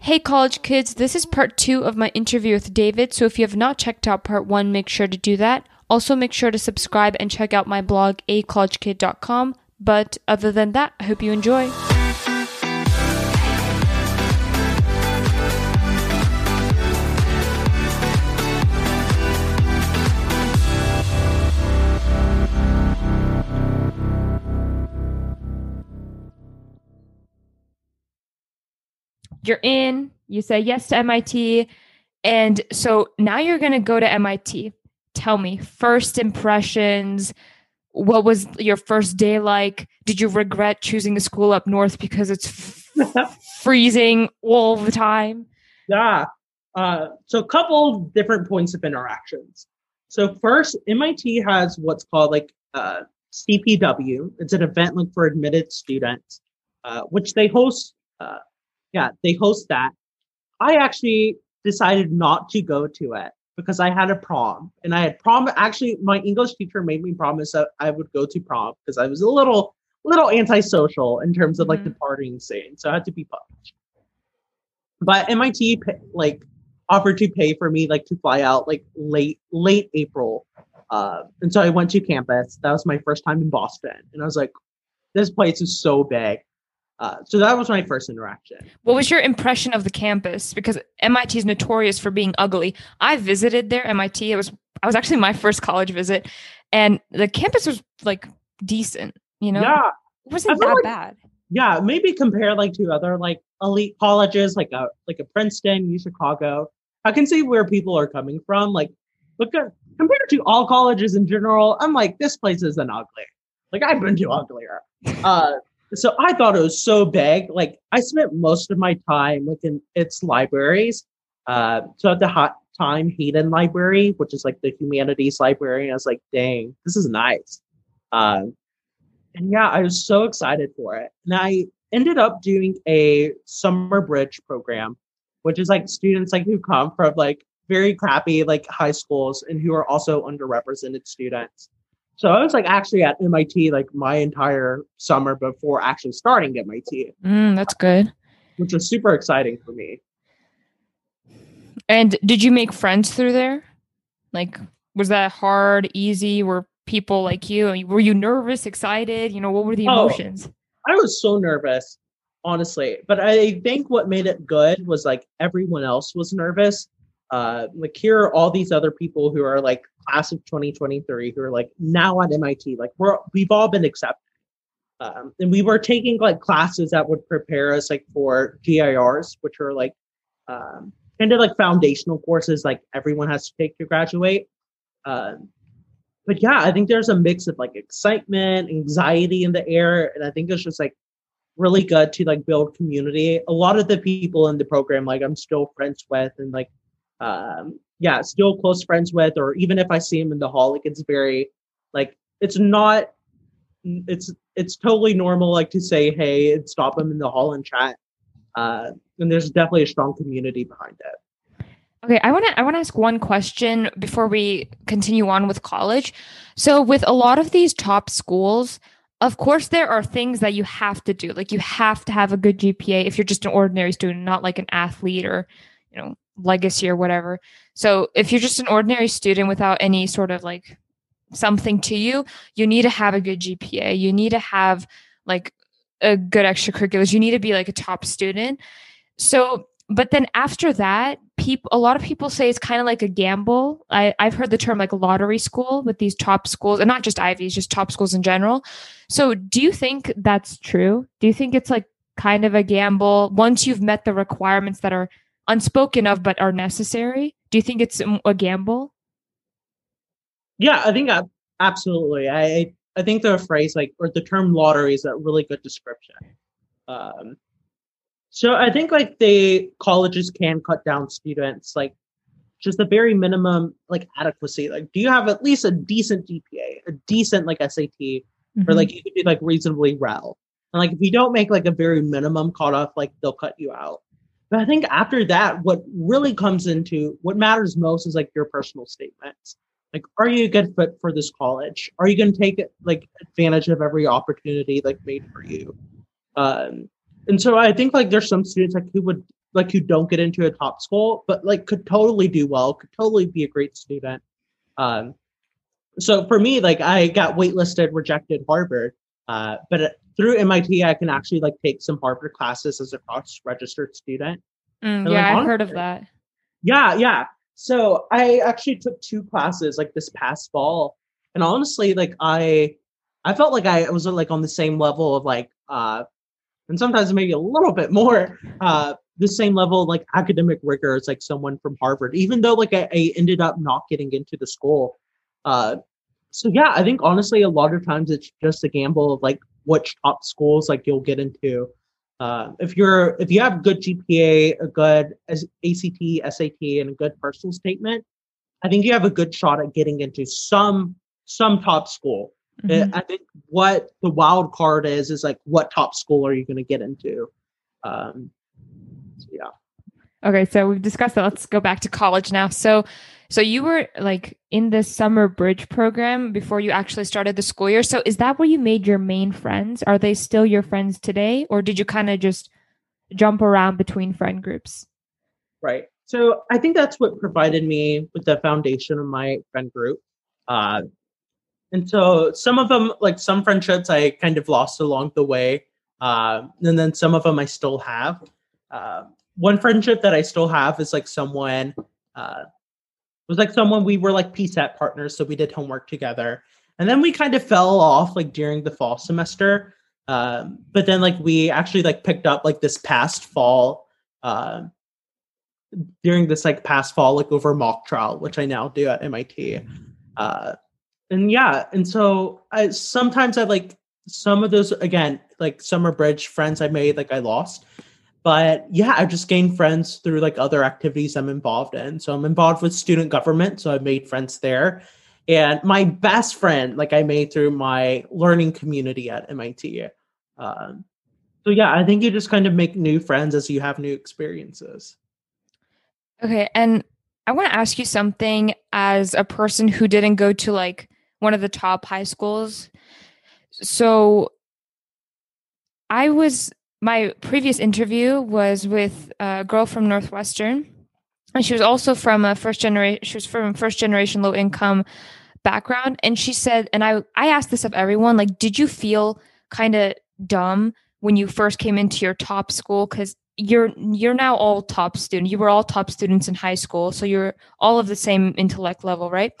Hey, college kids, this is part two of my interview with David. So if you have not checked out part one, make sure to do that. Also, make sure to subscribe and check out my blog, acollegekid.com. But other than that, I hope you enjoy. You're in, you say yes to MIT. And so now you're going to go to MIT. Tell me, first impressions. What was your first day like? Did you regret choosing a school up north because it's f- freezing all the time? Yeah. Uh, so a couple different points of interactions. So first, MIT has what's called like uh, CPW. It's an event like for admitted students, uh, which they host. Yeah, they host that. I actually decided not to go to it because I had a prom and I had prom. Actually, my English teacher made me promise that I would go to prom because I was a little, little antisocial in terms of like mm-hmm. the partying scene. So I had to be punished. But MIT like offered to pay for me like to fly out like late, late April. Uh, and so I went to campus. That was my first time in Boston, and I was like, "This place is so big." Uh, so that was my first interaction. What was your impression of the campus? Because MIT is notorious for being ugly. I visited there, MIT. It was I was actually my first college visit, and the campus was like decent. You know, yeah, it wasn't that like, bad. Yeah, maybe compare like to other like elite colleges, like a like a Princeton, U Chicago. I can see where people are coming from. Like, look at compared to all colleges in general, I'm like this place isn't ugly. Like I've been to uglier. Uh, so I thought it was so big. Like I spent most of my time like in its libraries. Uh, so at the hot time, Hayden Library, which is like the humanities library, I was like, dang, this is nice. Um, and yeah, I was so excited for it. And I ended up doing a summer bridge program, which is like students like who come from like very crappy like high schools and who are also underrepresented students. So I was like actually at MIT like my entire summer before actually starting at MIT. Mm, that's good. Which was super exciting for me. And did you make friends through there? Like, was that hard, easy? Were people like you? Were you nervous, excited? You know, what were the oh, emotions? Oh, I was so nervous, honestly. But I think what made it good was like everyone else was nervous uh, like here are all these other people who are like class of 2023 who are like now at MIT. Like we're we've all been accepted. Um, and we were taking like classes that would prepare us like for GIRs, which are like um, kind of like foundational courses like everyone has to take to graduate. Um, but yeah, I think there's a mix of like excitement, anxiety in the air, and I think it's just like really good to like build community. A lot of the people in the program, like I'm still friends with, and like um, yeah, still close friends with, or even if I see him in the hall, like it's very, like it's not, it's it's totally normal, like to say hey and stop him in the hall and chat. Uh, and there's definitely a strong community behind it. Okay, I want to I want to ask one question before we continue on with college. So with a lot of these top schools, of course there are things that you have to do. Like you have to have a good GPA if you're just an ordinary student, not like an athlete or, you know, legacy or whatever. So if you're just an ordinary student without any sort of like something to you, you need to have a good GPA. You need to have like a good extracurriculars. You need to be like a top student. So, but then after that, people, a lot of people say it's kind of like a gamble. I, I've heard the term like lottery school with these top schools, and not just Ivies, just top schools in general. So, do you think that's true? Do you think it's like kind of a gamble once you've met the requirements that are unspoken of but are necessary? Do you think it's a gamble? Yeah, I think absolutely. I I think the phrase like or the term lottery is a really good description. Um, so I think like the colleges can cut down students like just the very minimum like adequacy. Like, do you have at least a decent GPA, a decent like SAT, mm-hmm. or like you could be like reasonably well. And like if you don't make like a very minimum cutoff, like they'll cut you out. But I think after that, what really comes into what matters most is like your personal statements. Like, are you a good fit for this college? Are you going to take like advantage of every opportunity like made for you? Um, and so I think like there's some students like who would like who don't get into a top school, but like could totally do well, could totally be a great student. Um, so for me, like I got waitlisted, rejected Harvard, uh, but through MIT, I can actually like take some Harvard classes as a cross registered student. Mm, yeah, like, I've heard of that. Yeah, yeah. So I actually took two classes like this past fall, and honestly, like I, I felt like I was like on the same level of like, uh, and sometimes maybe a little bit more, uh, the same level of like academic rigor as like someone from Harvard, even though like I, I ended up not getting into the school. Uh, so yeah, I think honestly, a lot of times it's just a gamble of like which top schools like you'll get into. Uh, if you're if you have good GPA, a good ACT, SAT, and a good personal statement, I think you have a good shot at getting into some some top school. Mm-hmm. I think what the wild card is is like what top school are you going to get into? Um, so yeah. Okay, so we've discussed that. Let's go back to college now. So so you were like in the summer bridge program before you actually started the school year. So is that where you made your main friends? Are they still your friends today or did you kind of just jump around between friend groups? Right. So I think that's what provided me with the foundation of my friend group. Uh, and so some of them, like some friendships, I kind of lost along the way. Uh, and then some of them I still have. Uh, one friendship that I still have is like someone uh, was like someone we were like PSET partners, so we did homework together. And then we kind of fell off like during the fall semester. Um, but then like we actually like picked up like this past fall uh, during this like past fall like over mock trial, which I now do at MIT. Uh, and yeah, and so I sometimes I like some of those again like summer bridge friends I made like I lost but yeah, I just gained friends through like other activities I'm involved in. So I'm involved with student government, so I made friends there. And my best friend, like I made through my learning community at MIT. Um, so yeah, I think you just kind of make new friends as you have new experiences. Okay, and I want to ask you something as a person who didn't go to like one of the top high schools. So I was my previous interview was with a girl from Northwestern, and she was also from a first generation. She was from first generation low income background, and she said, and I I asked this of everyone, like, did you feel kind of dumb when you first came into your top school because you're you're now all top student. You were all top students in high school, so you're all of the same intellect level, right?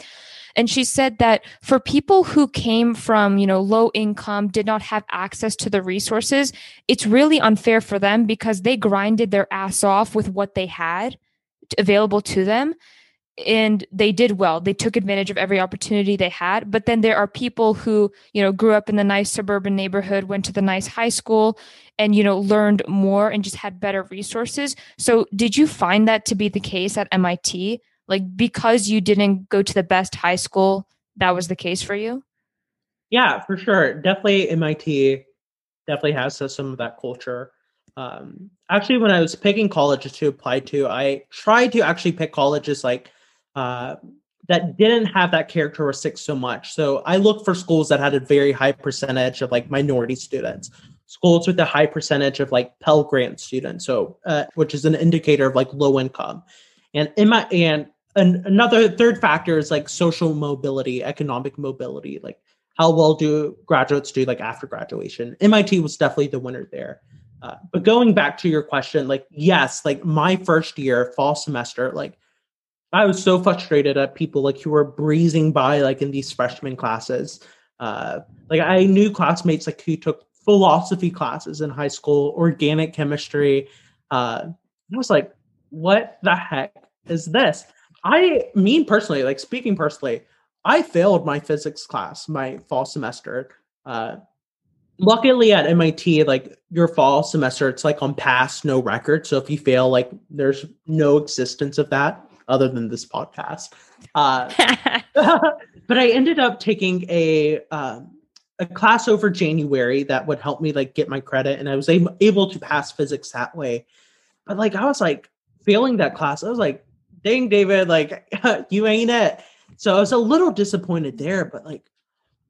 And she said that for people who came from, you know, low income, did not have access to the resources, it's really unfair for them because they grinded their ass off with what they had available to them. And they did well. They took advantage of every opportunity they had. But then there are people who you know grew up in the nice suburban neighborhood went to the nice high school and you know learned more and just had better resources. So did you find that to be the case at MIT like because you didn't go to the best high school that was the case for you? Yeah for sure. Definitely mit definitely has some of that culture. Um actually when i was picking colleges to apply to i tried to actually pick colleges like uh that didn't have that characteristic so much. So i looked for schools that had a very high percentage of like minority students schools with a high percentage of like pell grant students so uh, which is an indicator of like low income. And in my and an, another third factor is like social mobility, economic mobility. Like how well do graduates do like after graduation? MIT was definitely the winner there. Uh, but going back to your question, like yes, like my first year, fall semester, like I was so frustrated at people like who were breezing by like in these freshman classes. Uh, like I knew classmates like who took philosophy classes in high school, organic chemistry. Uh, I was like, what the heck is this? I mean personally, like speaking personally, I failed my physics class my fall semester. Uh, luckily at MIT, like your fall semester, it's like on pass, no record. So if you fail, like there's no existence of that other than this podcast. Uh, but I ended up taking a um, a class over January that would help me like get my credit, and I was able able to pass physics that way. But like I was like failing that class, I was like, dang, David, like you ain't it. So I was a little disappointed there, but like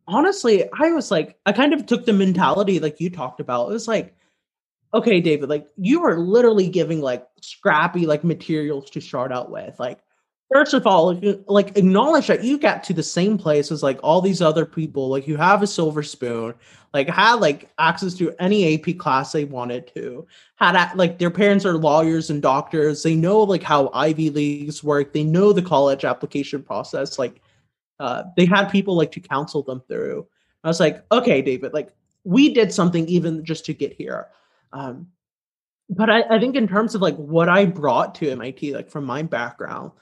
honestly, I was like, I kind of took the mentality like you talked about. It was like, okay, David, like you are literally giving like scrappy like materials to start out with. Like, first of all, like, acknowledge that you got to the same place as like all these other people. Like you have a silver spoon, like had like access to any AP class they wanted to. Had like their parents are lawyers and doctors. They know like how Ivy Leagues work. They know the college application process. Like, uh, they had people like to counsel them through. I was like, okay, David, like we did something even just to get here. Um, but I, I think in terms of like what I brought to MIT, like from my background,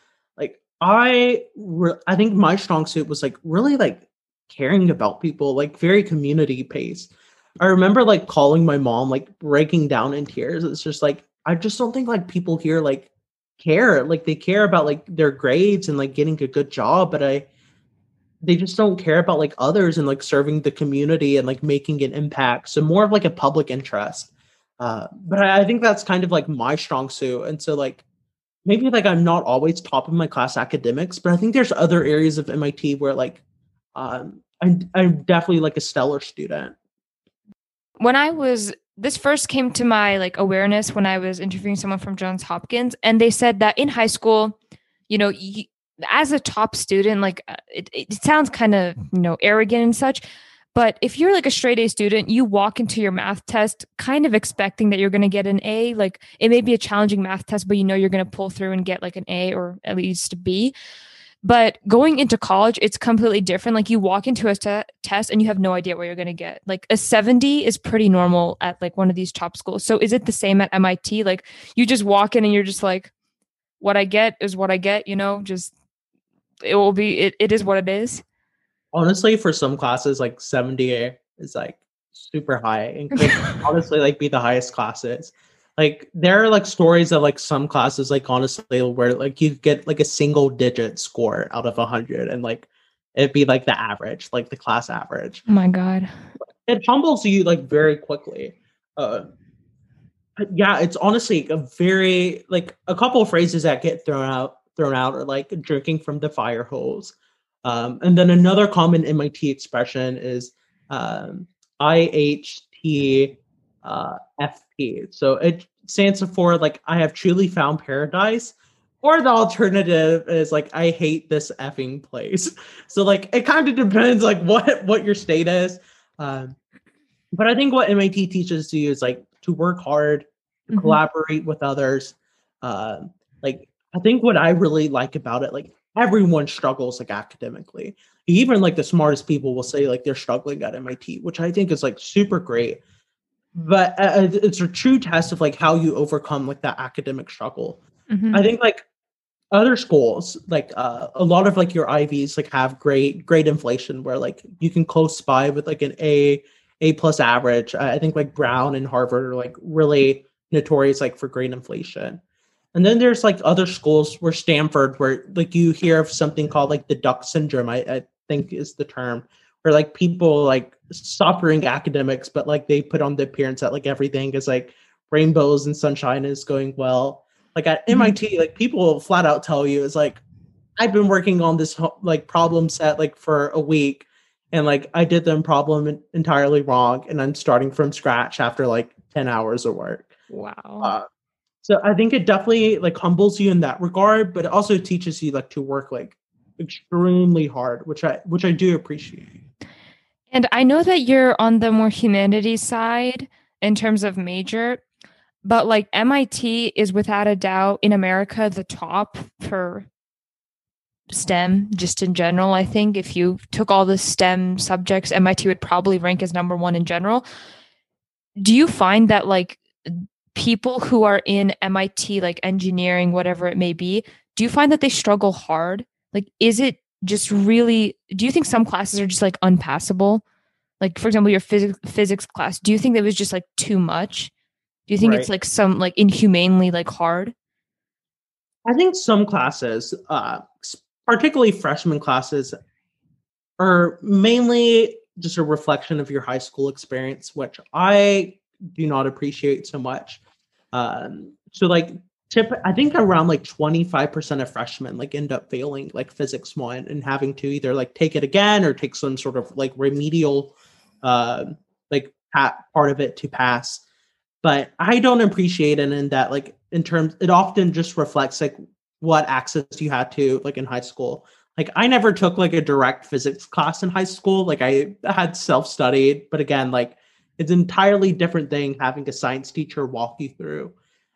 I, re- I think my strong suit was like really like caring about people, like very community based. I remember like calling my mom, like breaking down in tears. It's just like I just don't think like people here like care, like they care about like their grades and like getting a good job, but I they just don't care about like others and like serving the community and like making an impact. So more of like a public interest. Uh, but I, I think that's kind of like my strong suit. And so like maybe like I'm not always top of my class academics, but I think there's other areas of MIT where like um, I'm I'm definitely like a stellar student. When I was this first came to my like awareness when I was interviewing someone from Johns Hopkins, and they said that in high school, you know, y- as a top student, like uh, it, it sounds kind of you know arrogant and such, but if you're like a straight A student, you walk into your math test kind of expecting that you're going to get an A. Like it may be a challenging math test, but you know you're going to pull through and get like an A or at least a B. But going into college, it's completely different. Like you walk into a te- test and you have no idea what you're going to get. Like a 70 is pretty normal at like one of these top schools. So is it the same at MIT? Like you just walk in and you're just like, what I get is what I get, you know, just it will be, it, it is what it is honestly for some classes like 70 is like super high and could honestly like be the highest classes. Like there are like stories of like some classes like honestly where like you get like a single digit score out of a hundred and like it'd be like the average like the class average. Oh my god. It humbles you like very quickly. Uh yeah it's honestly a very like a couple of phrases that get thrown out thrown out are like drinking from the fire hose um, and then another common MIT expression is um, IHT uh, So it stands for like I have truly found paradise. Or the alternative is like I hate this effing place. So like it kind of depends like what what your state is. Um, but I think what MIT teaches you is like to work hard, to mm-hmm. collaborate with others. Uh, like I think what I really like about it, like everyone struggles like academically. Even like the smartest people will say like they're struggling at MIT, which I think is like super great. But uh, uh, it's a true test of like how you overcome like that academic struggle. Mm-hmm. I think like other schools, like uh, a lot of like your Ivies like have great grade inflation where like you can close by with like an A A plus average. I think like Brown and Harvard are like really notorious like for grade inflation. And then there's like other schools where Stanford, where like you hear of something called like the duck syndrome, I, I think is the term, where like people like suffering academics, but like they put on the appearance that like everything is like rainbows and sunshine is going well. Like at mm-hmm. MIT, like people flat out tell you it's like I've been working on this like problem set like for a week, and like I did the problem entirely wrong, and I'm starting from scratch after like ten hours of work. Wow. Uh, so I think it definitely like humbles you in that regard, but it also teaches you like to work like extremely hard, which I which I do appreciate. And I know that you're on the more humanities side in terms of major, but like MIT is without a doubt in America the top for STEM just in general. I think if you took all the STEM subjects, MIT would probably rank as number one in general. Do you find that like people who are in MIT, like engineering, whatever it may be, do you find that they struggle hard? Like, is it just really, do you think some classes are just like unpassable? Like, for example, your physics, physics class, do you think that was just like too much? Do you think right. it's like some like inhumanely like hard? I think some classes, uh, particularly freshman classes, are mainly just a reflection of your high school experience, which I do not appreciate so much. Um, so like tip, I think around like 25% of freshmen like end up failing like physics one and having to either like take it again or take some sort of like remedial uh, like part of it to pass. but I don't appreciate it in that like in terms it often just reflects like what access you had to like in high school. Like I never took like a direct physics class in high school. Like I had self-studied, but again, like it's an entirely different thing having a science teacher walk you through.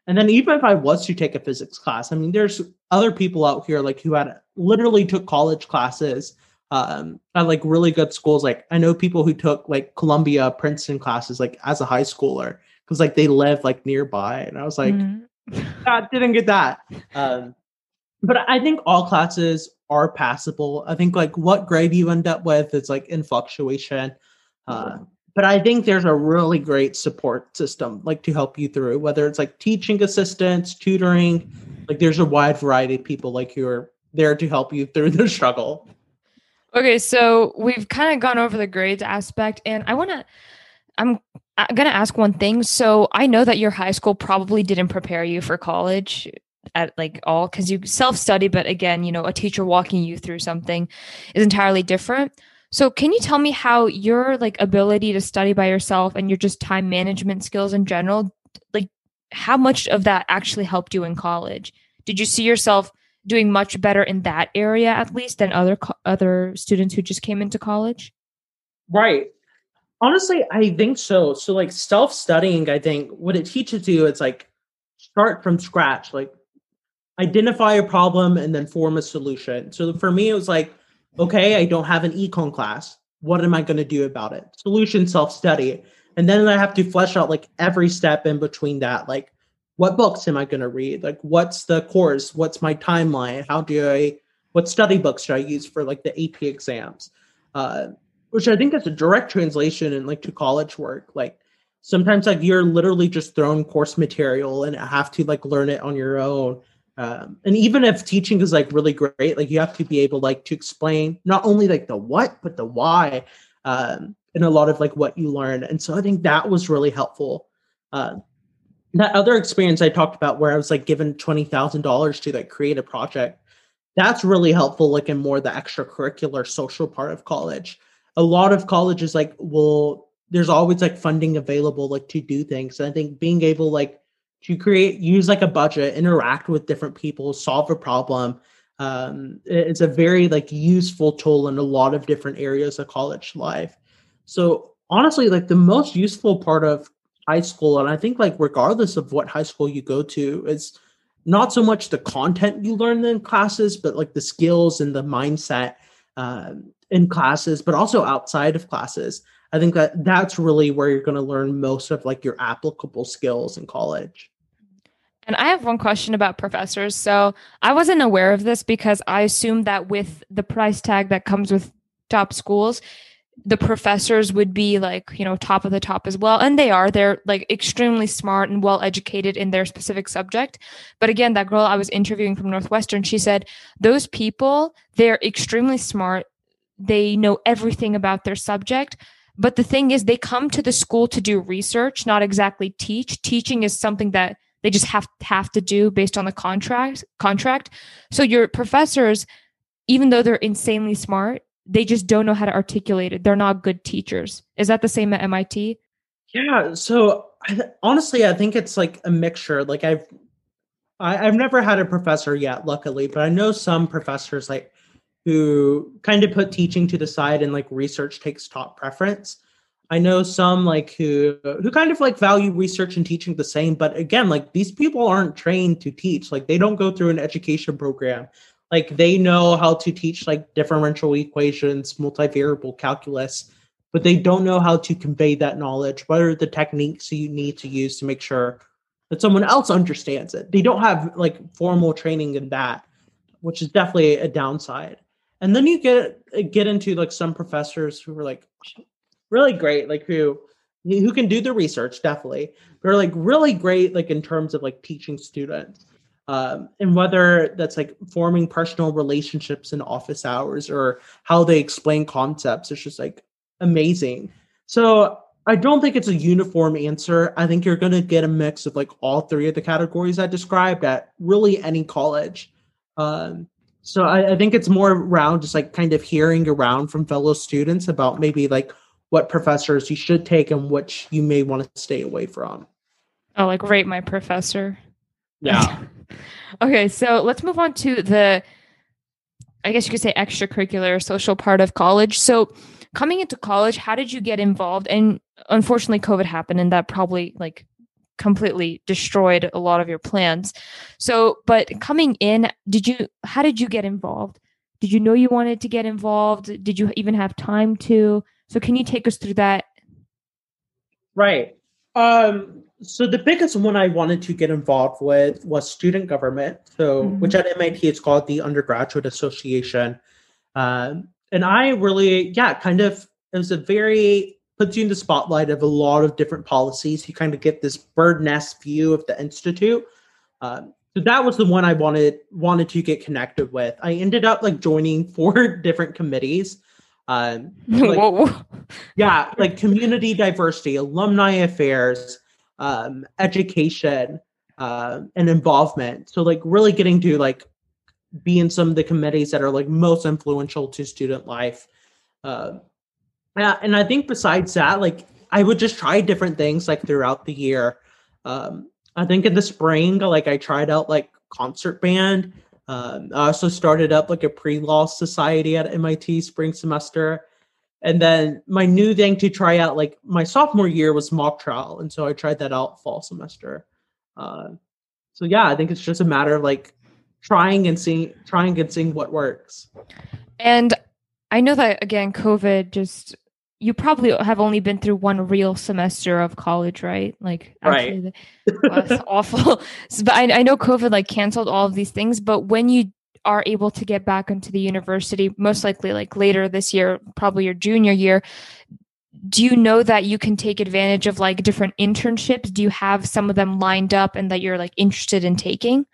And then even if I was to take a physics class, I mean, there's other people out here like who had literally took college classes um, at like really good schools. Like I know people who took like Columbia, Princeton classes like as a high schooler because like they live like nearby. And I was like, mm-hmm. I didn't get that. Um, but I think all classes are passable. I think like what grade you end up with is like in fluctuation. Uh, but I think there's a really great support system like to help you through, whether it's like teaching assistants, tutoring, like there's a wide variety of people like who are there to help you through the struggle. Okay, so we've kind of gone over the grades aspect, and I want to, I'm, uh, I'm going to ask one thing. So I know that your high school probably didn't prepare you for college at like all because you self study, but again, you know, a teacher walking you through something is entirely different. So can you tell me how your like ability to study by yourself and your just time management skills in general, like how much of that actually helped you in college? Did you see yourself doing much better in that area at least than other co- other students who just came into college? Right. Honestly, I think so. So like self-studying, I think what it teaches you it's like start from scratch, like identify a problem and then form a solution. So for me it was like okay, I don't have an econ class. What am I going to do about it? Solution self study. And then I have to flesh out like every step in between that. Like, what books am I going to read? Like, what's the course? What's my timeline? How do I, what study books should I use for like the AP exams? Uh, which I think is a direct translation and like to college work. Like, sometimes like you're literally just thrown course material and have to like learn it on your own um, and even if teaching is like really great like you have to be able like to explain not only like the what but the why um, in a lot of like what you learn. And so i think that was really helpful. Uh, that other experience i talked about where i was like given $20000 to like create a project that's really helpful like in more the extracurricular social part of college. A lot of colleges like will there's always like funding available like to do things. And i think being able like to create use like a budget interact with different people solve a problem. Um, it's a very like useful tool in a lot of different areas of college life. So honestly like the most useful part of high school and i think like regardless of what high school you go to is not so much the content you learn in classes but like the skills and the mindset um, in classes but also outside of classes. I think that that's really where you're going to learn most of like your applicable skills in college and I have one question about professors. So I wasn't aware of this because I assumed that with the price tag that comes with top schools, the professors would be like, you know, top of the top as well. And they are. They're like extremely smart and well educated in their specific subject. But again, that girl I was interviewing from Northwestern, she said those people, they're extremely smart. They know everything about their subject. But the thing is, they come to the school to do research, not exactly teach. Teaching is something that they just have have to do based on the contract contract. So your professors even though they're insanely smart they just don't know how to articulate it. They're not good teachers. Is that the same at mit yeah so I, honestly i think it's like a mixture. Like i've I, have i have never had a professor yet luckily but i know some professors like who kind of put teaching to the side and like research takes top preference I know some like who who kind of like value research and teaching the same, but again, like these people aren't trained to teach. Like they don't go through an education program. Like they know how to teach like differential equations, multivariable calculus, but they don't know how to convey that knowledge. What are the techniques you need to use to make sure that someone else understands it? They don't have like formal training in that, which is definitely a downside. And then you get get into like some professors who are like, really great, like who who can do the research definitely. They're like really great, like in terms of like teaching students. Um, and whether that's like forming personal relationships in office hours or how they explain concepts, it's just like amazing. So I don't think it's a uniform answer. I think you're going to get a mix of like all three of the categories I described at really any college. Um, so I, I think it's more around just like kind of hearing around from fellow students about maybe like what professors you should take and which you may want to stay away from. Oh, like rate my professor. Yeah. okay, so let's move on to the I guess you could say extracurricular social part of college. So coming into college, how did you get involved? And unfortunately COVID happened and that probably like completely destroyed a lot of your plans. So, but coming in, did you how did you get involved? Did you know you wanted to get involved? Did you even have time to? So can you take us through that? Right. Um so the biggest one I wanted to get involved with was student government. So, mm-hmm. which at MIT it's called the Undergraduate Association. Um, and I really, yeah, kind of it was a very puts you in the spotlight of a lot of different policies. You kind of get this bird nest view of the institute. Um, so that was the one I wanted wanted to get connected with. I ended up like joining four different committees. Um, like, yeah, like community diversity, alumni affairs, um, education uh, and involvement. So like really getting to like be in some of the committees that are like most influential to student life. Uh, yeah, and I think besides that, like I would just try different things like throughout the year. Um, I think in the spring, like I tried out like concert band. Um, I also started up like a pre-law society at MIT spring semester. And then my new thing to try out, like my sophomore year, was mock trial, and so I tried that out fall semester. Uh, so yeah, I think it's just a matter of like trying and seeing, trying and seeing what works. And I know that again, COVID just you probably have only been through one real semester of college, right? Like, right. The, well, awful. but I, I know COVID like canceled all of these things. But when you are able to get back into the university, most likely like later this year, probably your junior year, do you know that you can take advantage of like different internships? Do you have some of them lined up and that you're like interested in taking?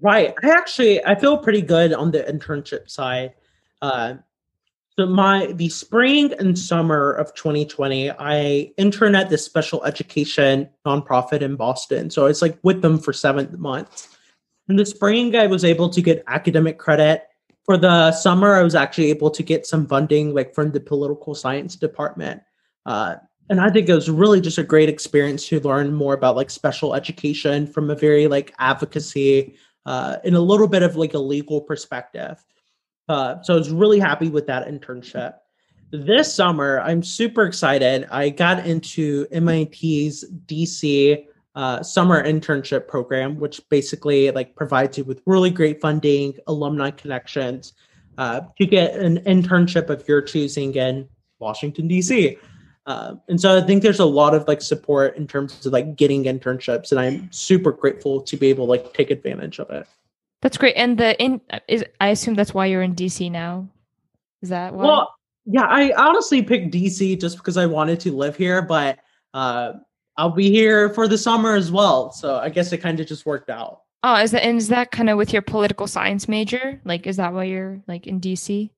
Right. I actually I feel pretty good on the internship side. Uh, so my the spring and summer of 2020, I interned at this special education nonprofit in Boston. So it's like with them for seven months. In the spring, I was able to get academic credit. For the summer, I was actually able to get some funding, like from the political science department. Uh, and I think it was really just a great experience to learn more about like special education from a very like advocacy uh, in a little bit of like a legal perspective. Uh, so I was really happy with that internship. This summer, I'm super excited. I got into MIT's DC uh, summer internship program, which basically like provides you with really great funding, alumni connections uh, to get an internship of your choosing in Washington D.C. Uh, and so I think there's a lot of like support in terms of like getting internships, and I'm super grateful to be able to like take advantage of it. That's great. And the in is I assume that's why you're in DC now. Is that why? Well, yeah, I honestly picked DC just because I wanted to live here, but uh, I'll be here for the summer as well. So I guess it kind of just worked out. Oh, is that and is that kind of with your political science major? Like, is that why you're like in DC?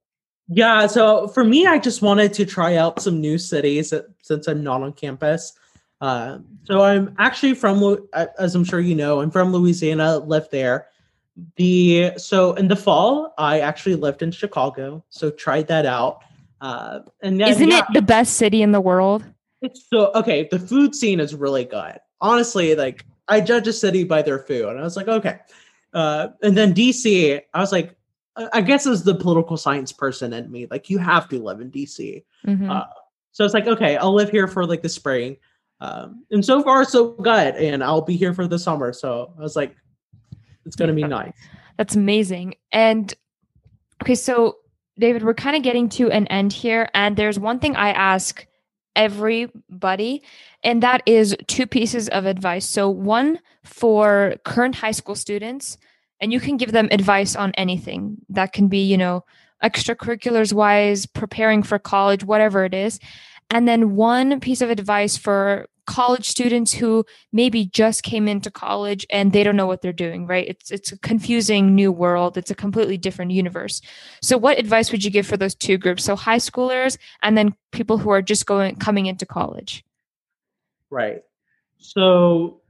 Yeah. So for me, I just wanted to try out some new cities since I'm not on campus. Uh, so I'm actually from, as I'm sure you know, I'm from Louisiana. Lived there. The so in the fall, I actually lived in Chicago. So tried that out. Uh, and then, isn't yeah, it the best city in the world? It's so okay. The food scene is really good. Honestly, like I judge a city by their food, and I was like, okay. Uh, and then DC, I was like, I guess as the political science person in me, like you have to live in DC. Mm-hmm. Uh, so it's like, okay, I'll live here for like the spring. Um, and so far, so good. And I'll be here for the summer. So I was like, it's going to be nice. That's amazing. And okay, so David, we're kind of getting to an end here. And there's one thing I ask everybody, and that is two pieces of advice. So, one for current high school students, and you can give them advice on anything that can be, you know, extracurriculars wise, preparing for college, whatever it is. And then one piece of advice for college students who maybe just came into college and they don't know what they're doing right? It's it's a confusing new world. It's a completely different universe. So what advice would you give for those two groups? So high schoolers and then people who are just going coming into college. Right. So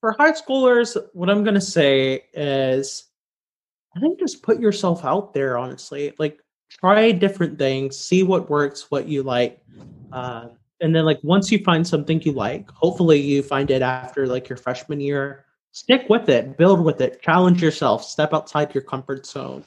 for high schoolers what i'm going to say is i think just put yourself out there honestly. Like try different things see what works what you like. Uh, and then like once you find something you like, hopefully you find it after like your freshman year. Stick with it, build with it, challenge yourself, step outside your comfort zone.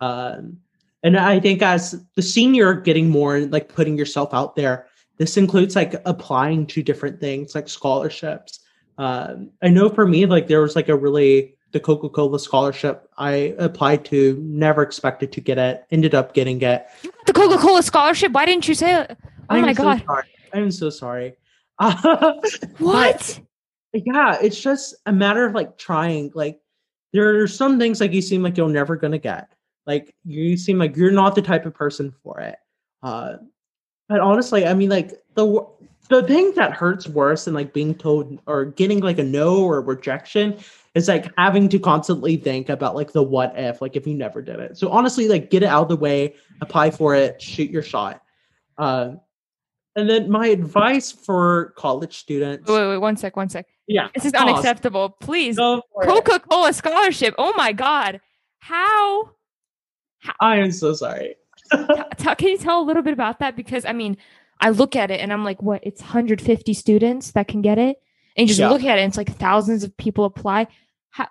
Um, and I think as the senior getting more and like putting yourself out there, this includes like applying to different things like scholarships. Um, I know for me, like there was like a really the Coca Cola scholarship I applied to, never expected to get it, ended up getting it. The Coca Cola scholarship? Why didn't you say it? Oh I'm my so god! sorry. I'm so sorry. What? But, yeah, it's just a matter of like trying. Like there are some things like you seem like you're never gonna get. Like you seem like you're not the type of person for it. Uh, but honestly, I mean, like the the thing that hurts worse than like being told or getting like a no or rejection is like having to constantly think about like the what if, like if you never did it. So honestly, like get it out of the way, apply for it, shoot your shot. Uh, and then my advice for college students. Wait, wait, one sec, one sec. Yeah, This is pause. unacceptable. Please. Coca Cola scholarship. Oh my god! How? I am so sorry. T- tell- can you tell a little bit about that? Because I mean, I look at it and I'm like, what? It's 150 students that can get it, and you just Yeah. look at it, and it's like thousands of people apply. How,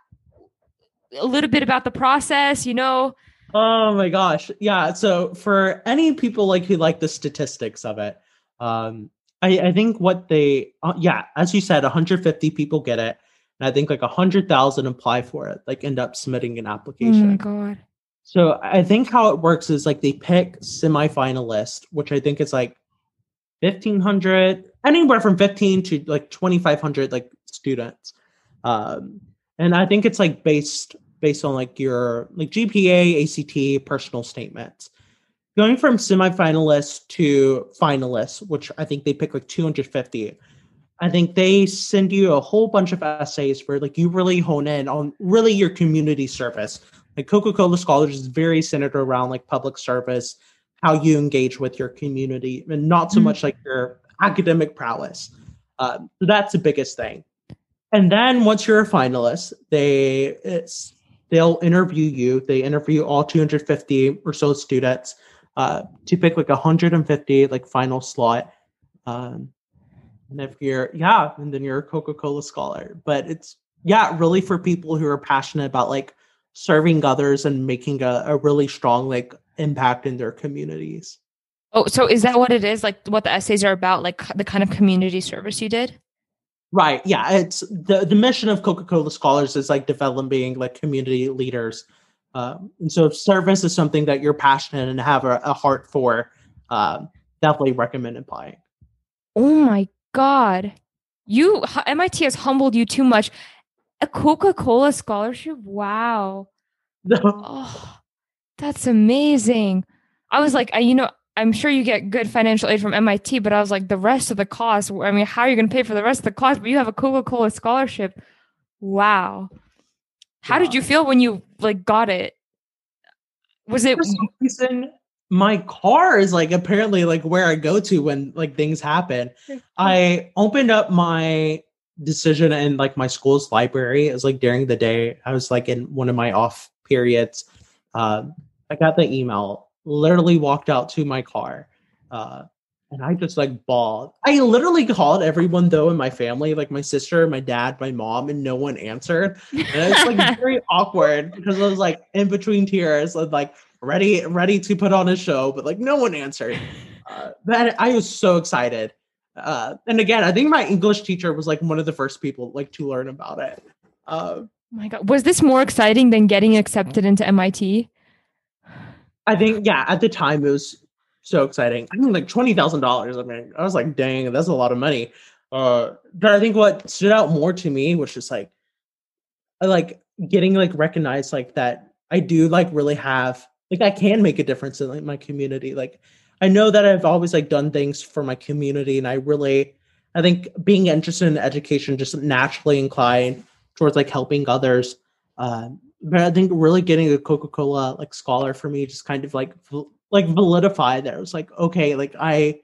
a little bit about the process, you know? Oh my gosh. Yeah. So for any people like who like the statistics of it, um, I, I think what they, uh, yeah, as you said, 150 people get it. And I think like 100,000 apply for it, like end up submitting an application. Oh my god! So I think how it works is like they pick semifinalists, which I think is like 1500, anywhere from 15 to like 2500 like students. Um, and I think it's like based based on like your like GPA, ACT, personal statements. Going from semifinalists to finalists, which I think they pick like 250. I think they send you a whole bunch of essays where like you really hone in on really your community service. Like Coca-Cola Scholars is very centered around like public service, how you engage with your community, and not so Mhm. much like your academic prowess. Um, so that's the biggest thing. And then once you're a finalist, they it's they'll interview you. They interview all 250 or so students uh, to pick like 150 like final slot. Um, and if you're yeah, and then you're a Coca-Cola scholar. But it's yeah, really for people who are passionate about like serving others and making a, a really strong like impact in their communities. Oh, so is that what it is? Like what the essays are about? Like the kind of community service you did? Right. Yeah. It's the, the mission of Coca Cola Scholars is like developing like community leaders. Um, and so if service is something that you're passionate and have a, a heart for, um, definitely recommend applying. Oh my god. You MIT has humbled you too much. A Coca-Cola scholarship? Wow. Oh, that's amazing. I was like, I, you know, I'm sure you get good financial aid from MIT, but I was like, the rest of the cost, I mean, how are you going to pay for the rest of the cost? But you have a Coca-Cola scholarship. Wow. How did you feel when you like got it? Was it for some reason, my car is like apparently like where I go to when like things happen. I opened up my decision in like my school's library. It was like during the day. I was like in one of my off periods. Um, I got the email, literally walked out to my car. Uh, and I just like bawled. I literally called everyone though in my family, like my sister, my dad, my mom, and no one answered. And it's like very awkward because I was like in between tears, and like ready, ready to put on a show, but like no one answered. Uh, but I was so excited. Uh, and again, I think my English teacher was like one of the first people like to learn about it. Uh, my god, was this more exciting than getting accepted into MIT? I think yeah, at the time it was so exciting. I mean, like twenty thousand dollars. I mean, I was like, dang, that's a lot of money. Uh, but I think what stood out more to me was just like, like getting like recognized like that. I do like really have like I can make a difference in like my community. Like I know that I've always like done things for my community, and I really, I think being interested in education just naturally inclined towards like helping others. Um, but I think really getting a Coca Cola like scholar for me just kind of like like validified that it was like okay, like I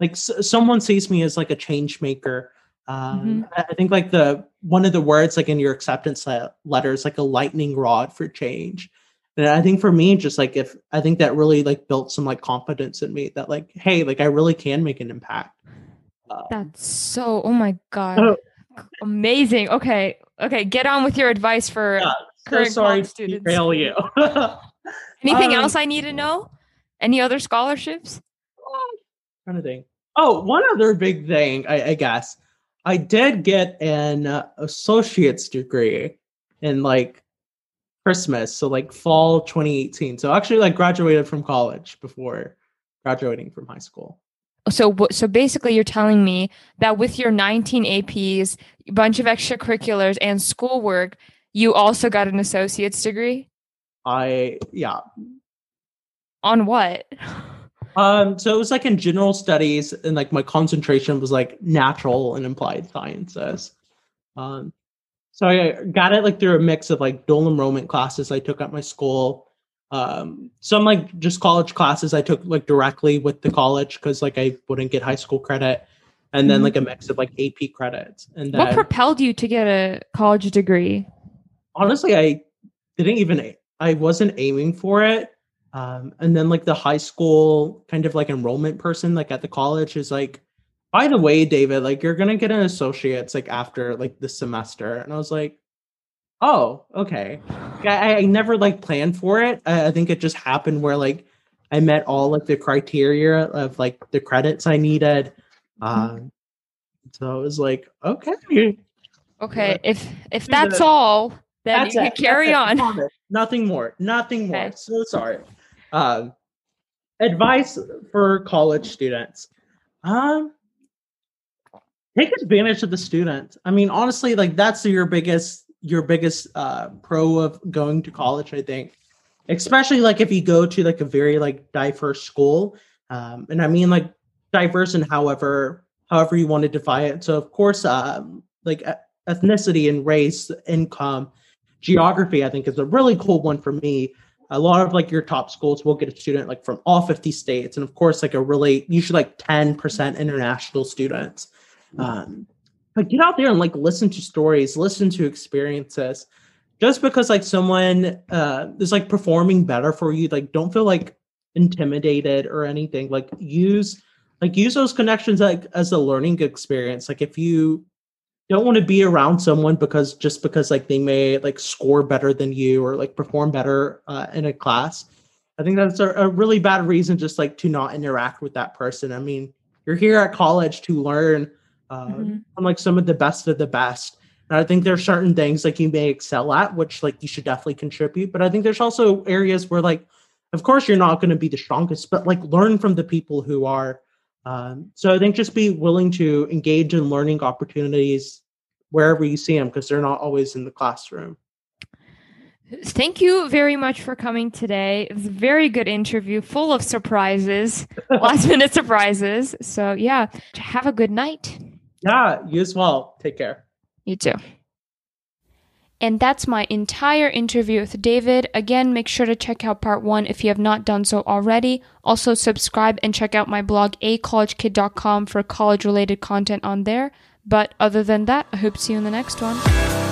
like s- someone sees me as like a change maker. Um, I I think like the one of the words like in your acceptance le- letter is like a lightning rod for change. And I think for me, just like if I think that really like built some like confidence in me that like, hey, like I really can make an impact. Uh, That's so. Oh my god. Oh. Amazing. Okay. Okay. Get on with your advice for yeah, so current sorry students. derail you. anything um, else I need to know. Any other scholarships? trying to think. Oh, one other big thing, I, I guess. I did get an uh, associate's degree in like Christmas, so like fall 2018. So actually, like graduated from college before graduating from high school. So, so basically, you're telling me that with your 19 APs, a bunch of extracurriculars, and schoolwork, you also got an associate's degree I yeah. On what? Um, so it was like in general studies, and like my concentration was like natural and applied sciences. Um, so I got it like through a mix of like dual enrollment classes I took at my school, um, some like just college classes I took like directly with the college because like I wouldn't get high school credit, and then Mhm. like a mix of like AP credits. And then What propelled you to get a college degree? honestly, I didn't even I wasn't aiming for it. Um, and then like the high school kind of like enrollment person like at the college is like, by the way, David, like you're gonna get an associate's like after like the semester. And I was like, oh, okay. I, I never like planned for it. I, I think it just happened where like I met all like the criteria of like the credits I needed. Um, so it was like, okay, Okay, Yeah. if if that's all, then That's you it. can carry That's on. Nothing more. Nothing more. Okay. So sorry. Um, advice for college students. Um, take advantage of the students. I mean, honestly, like that's your biggest your biggest uh pro of going to college, I think. Especially like if you go to like a very like diverse school. Um, and I mean like diverse and however however you want to define it. So of course, um, like ethnicity and race, income, geography, I think is a really cool one for me. A lot of like your top schools will get a student like from all 50 states, and of course, like a really usually like 10% international students. Um, but get out there and like listen to stories, listen to experiences. Just because like someone uh, is like performing better for you, like don't feel like intimidated or anything. Like use like use those connections like as a learning experience. Like if you don't want to be around someone because just because like they may like score better than you or like perform better uh, in a class. I think that's a, a really bad reason just like to not interact with that person. I mean you're here at college to learn uh, Mhm. from like some of the best of the best. And i think there's certain things like you may excel at which like you should definitely contribute. But i think there's also areas where like of course you're not going to be the strongest but like learn from the people who are um, so I think just be willing to engage in learning opportunities wherever you see them because they're not always in the classroom. Thank you very much for coming today. It was a very good interview, full of surprises, last minute surprises. So, yeah, have a good night. Yeah, you as well. Take care. You too. And that's my entire interview with David. Again, make sure to check out part one if you have not done so already. Also, subscribe and check out my blog, acollegekid.com, for college related content on there. But other than that, I hope to see you in the next one.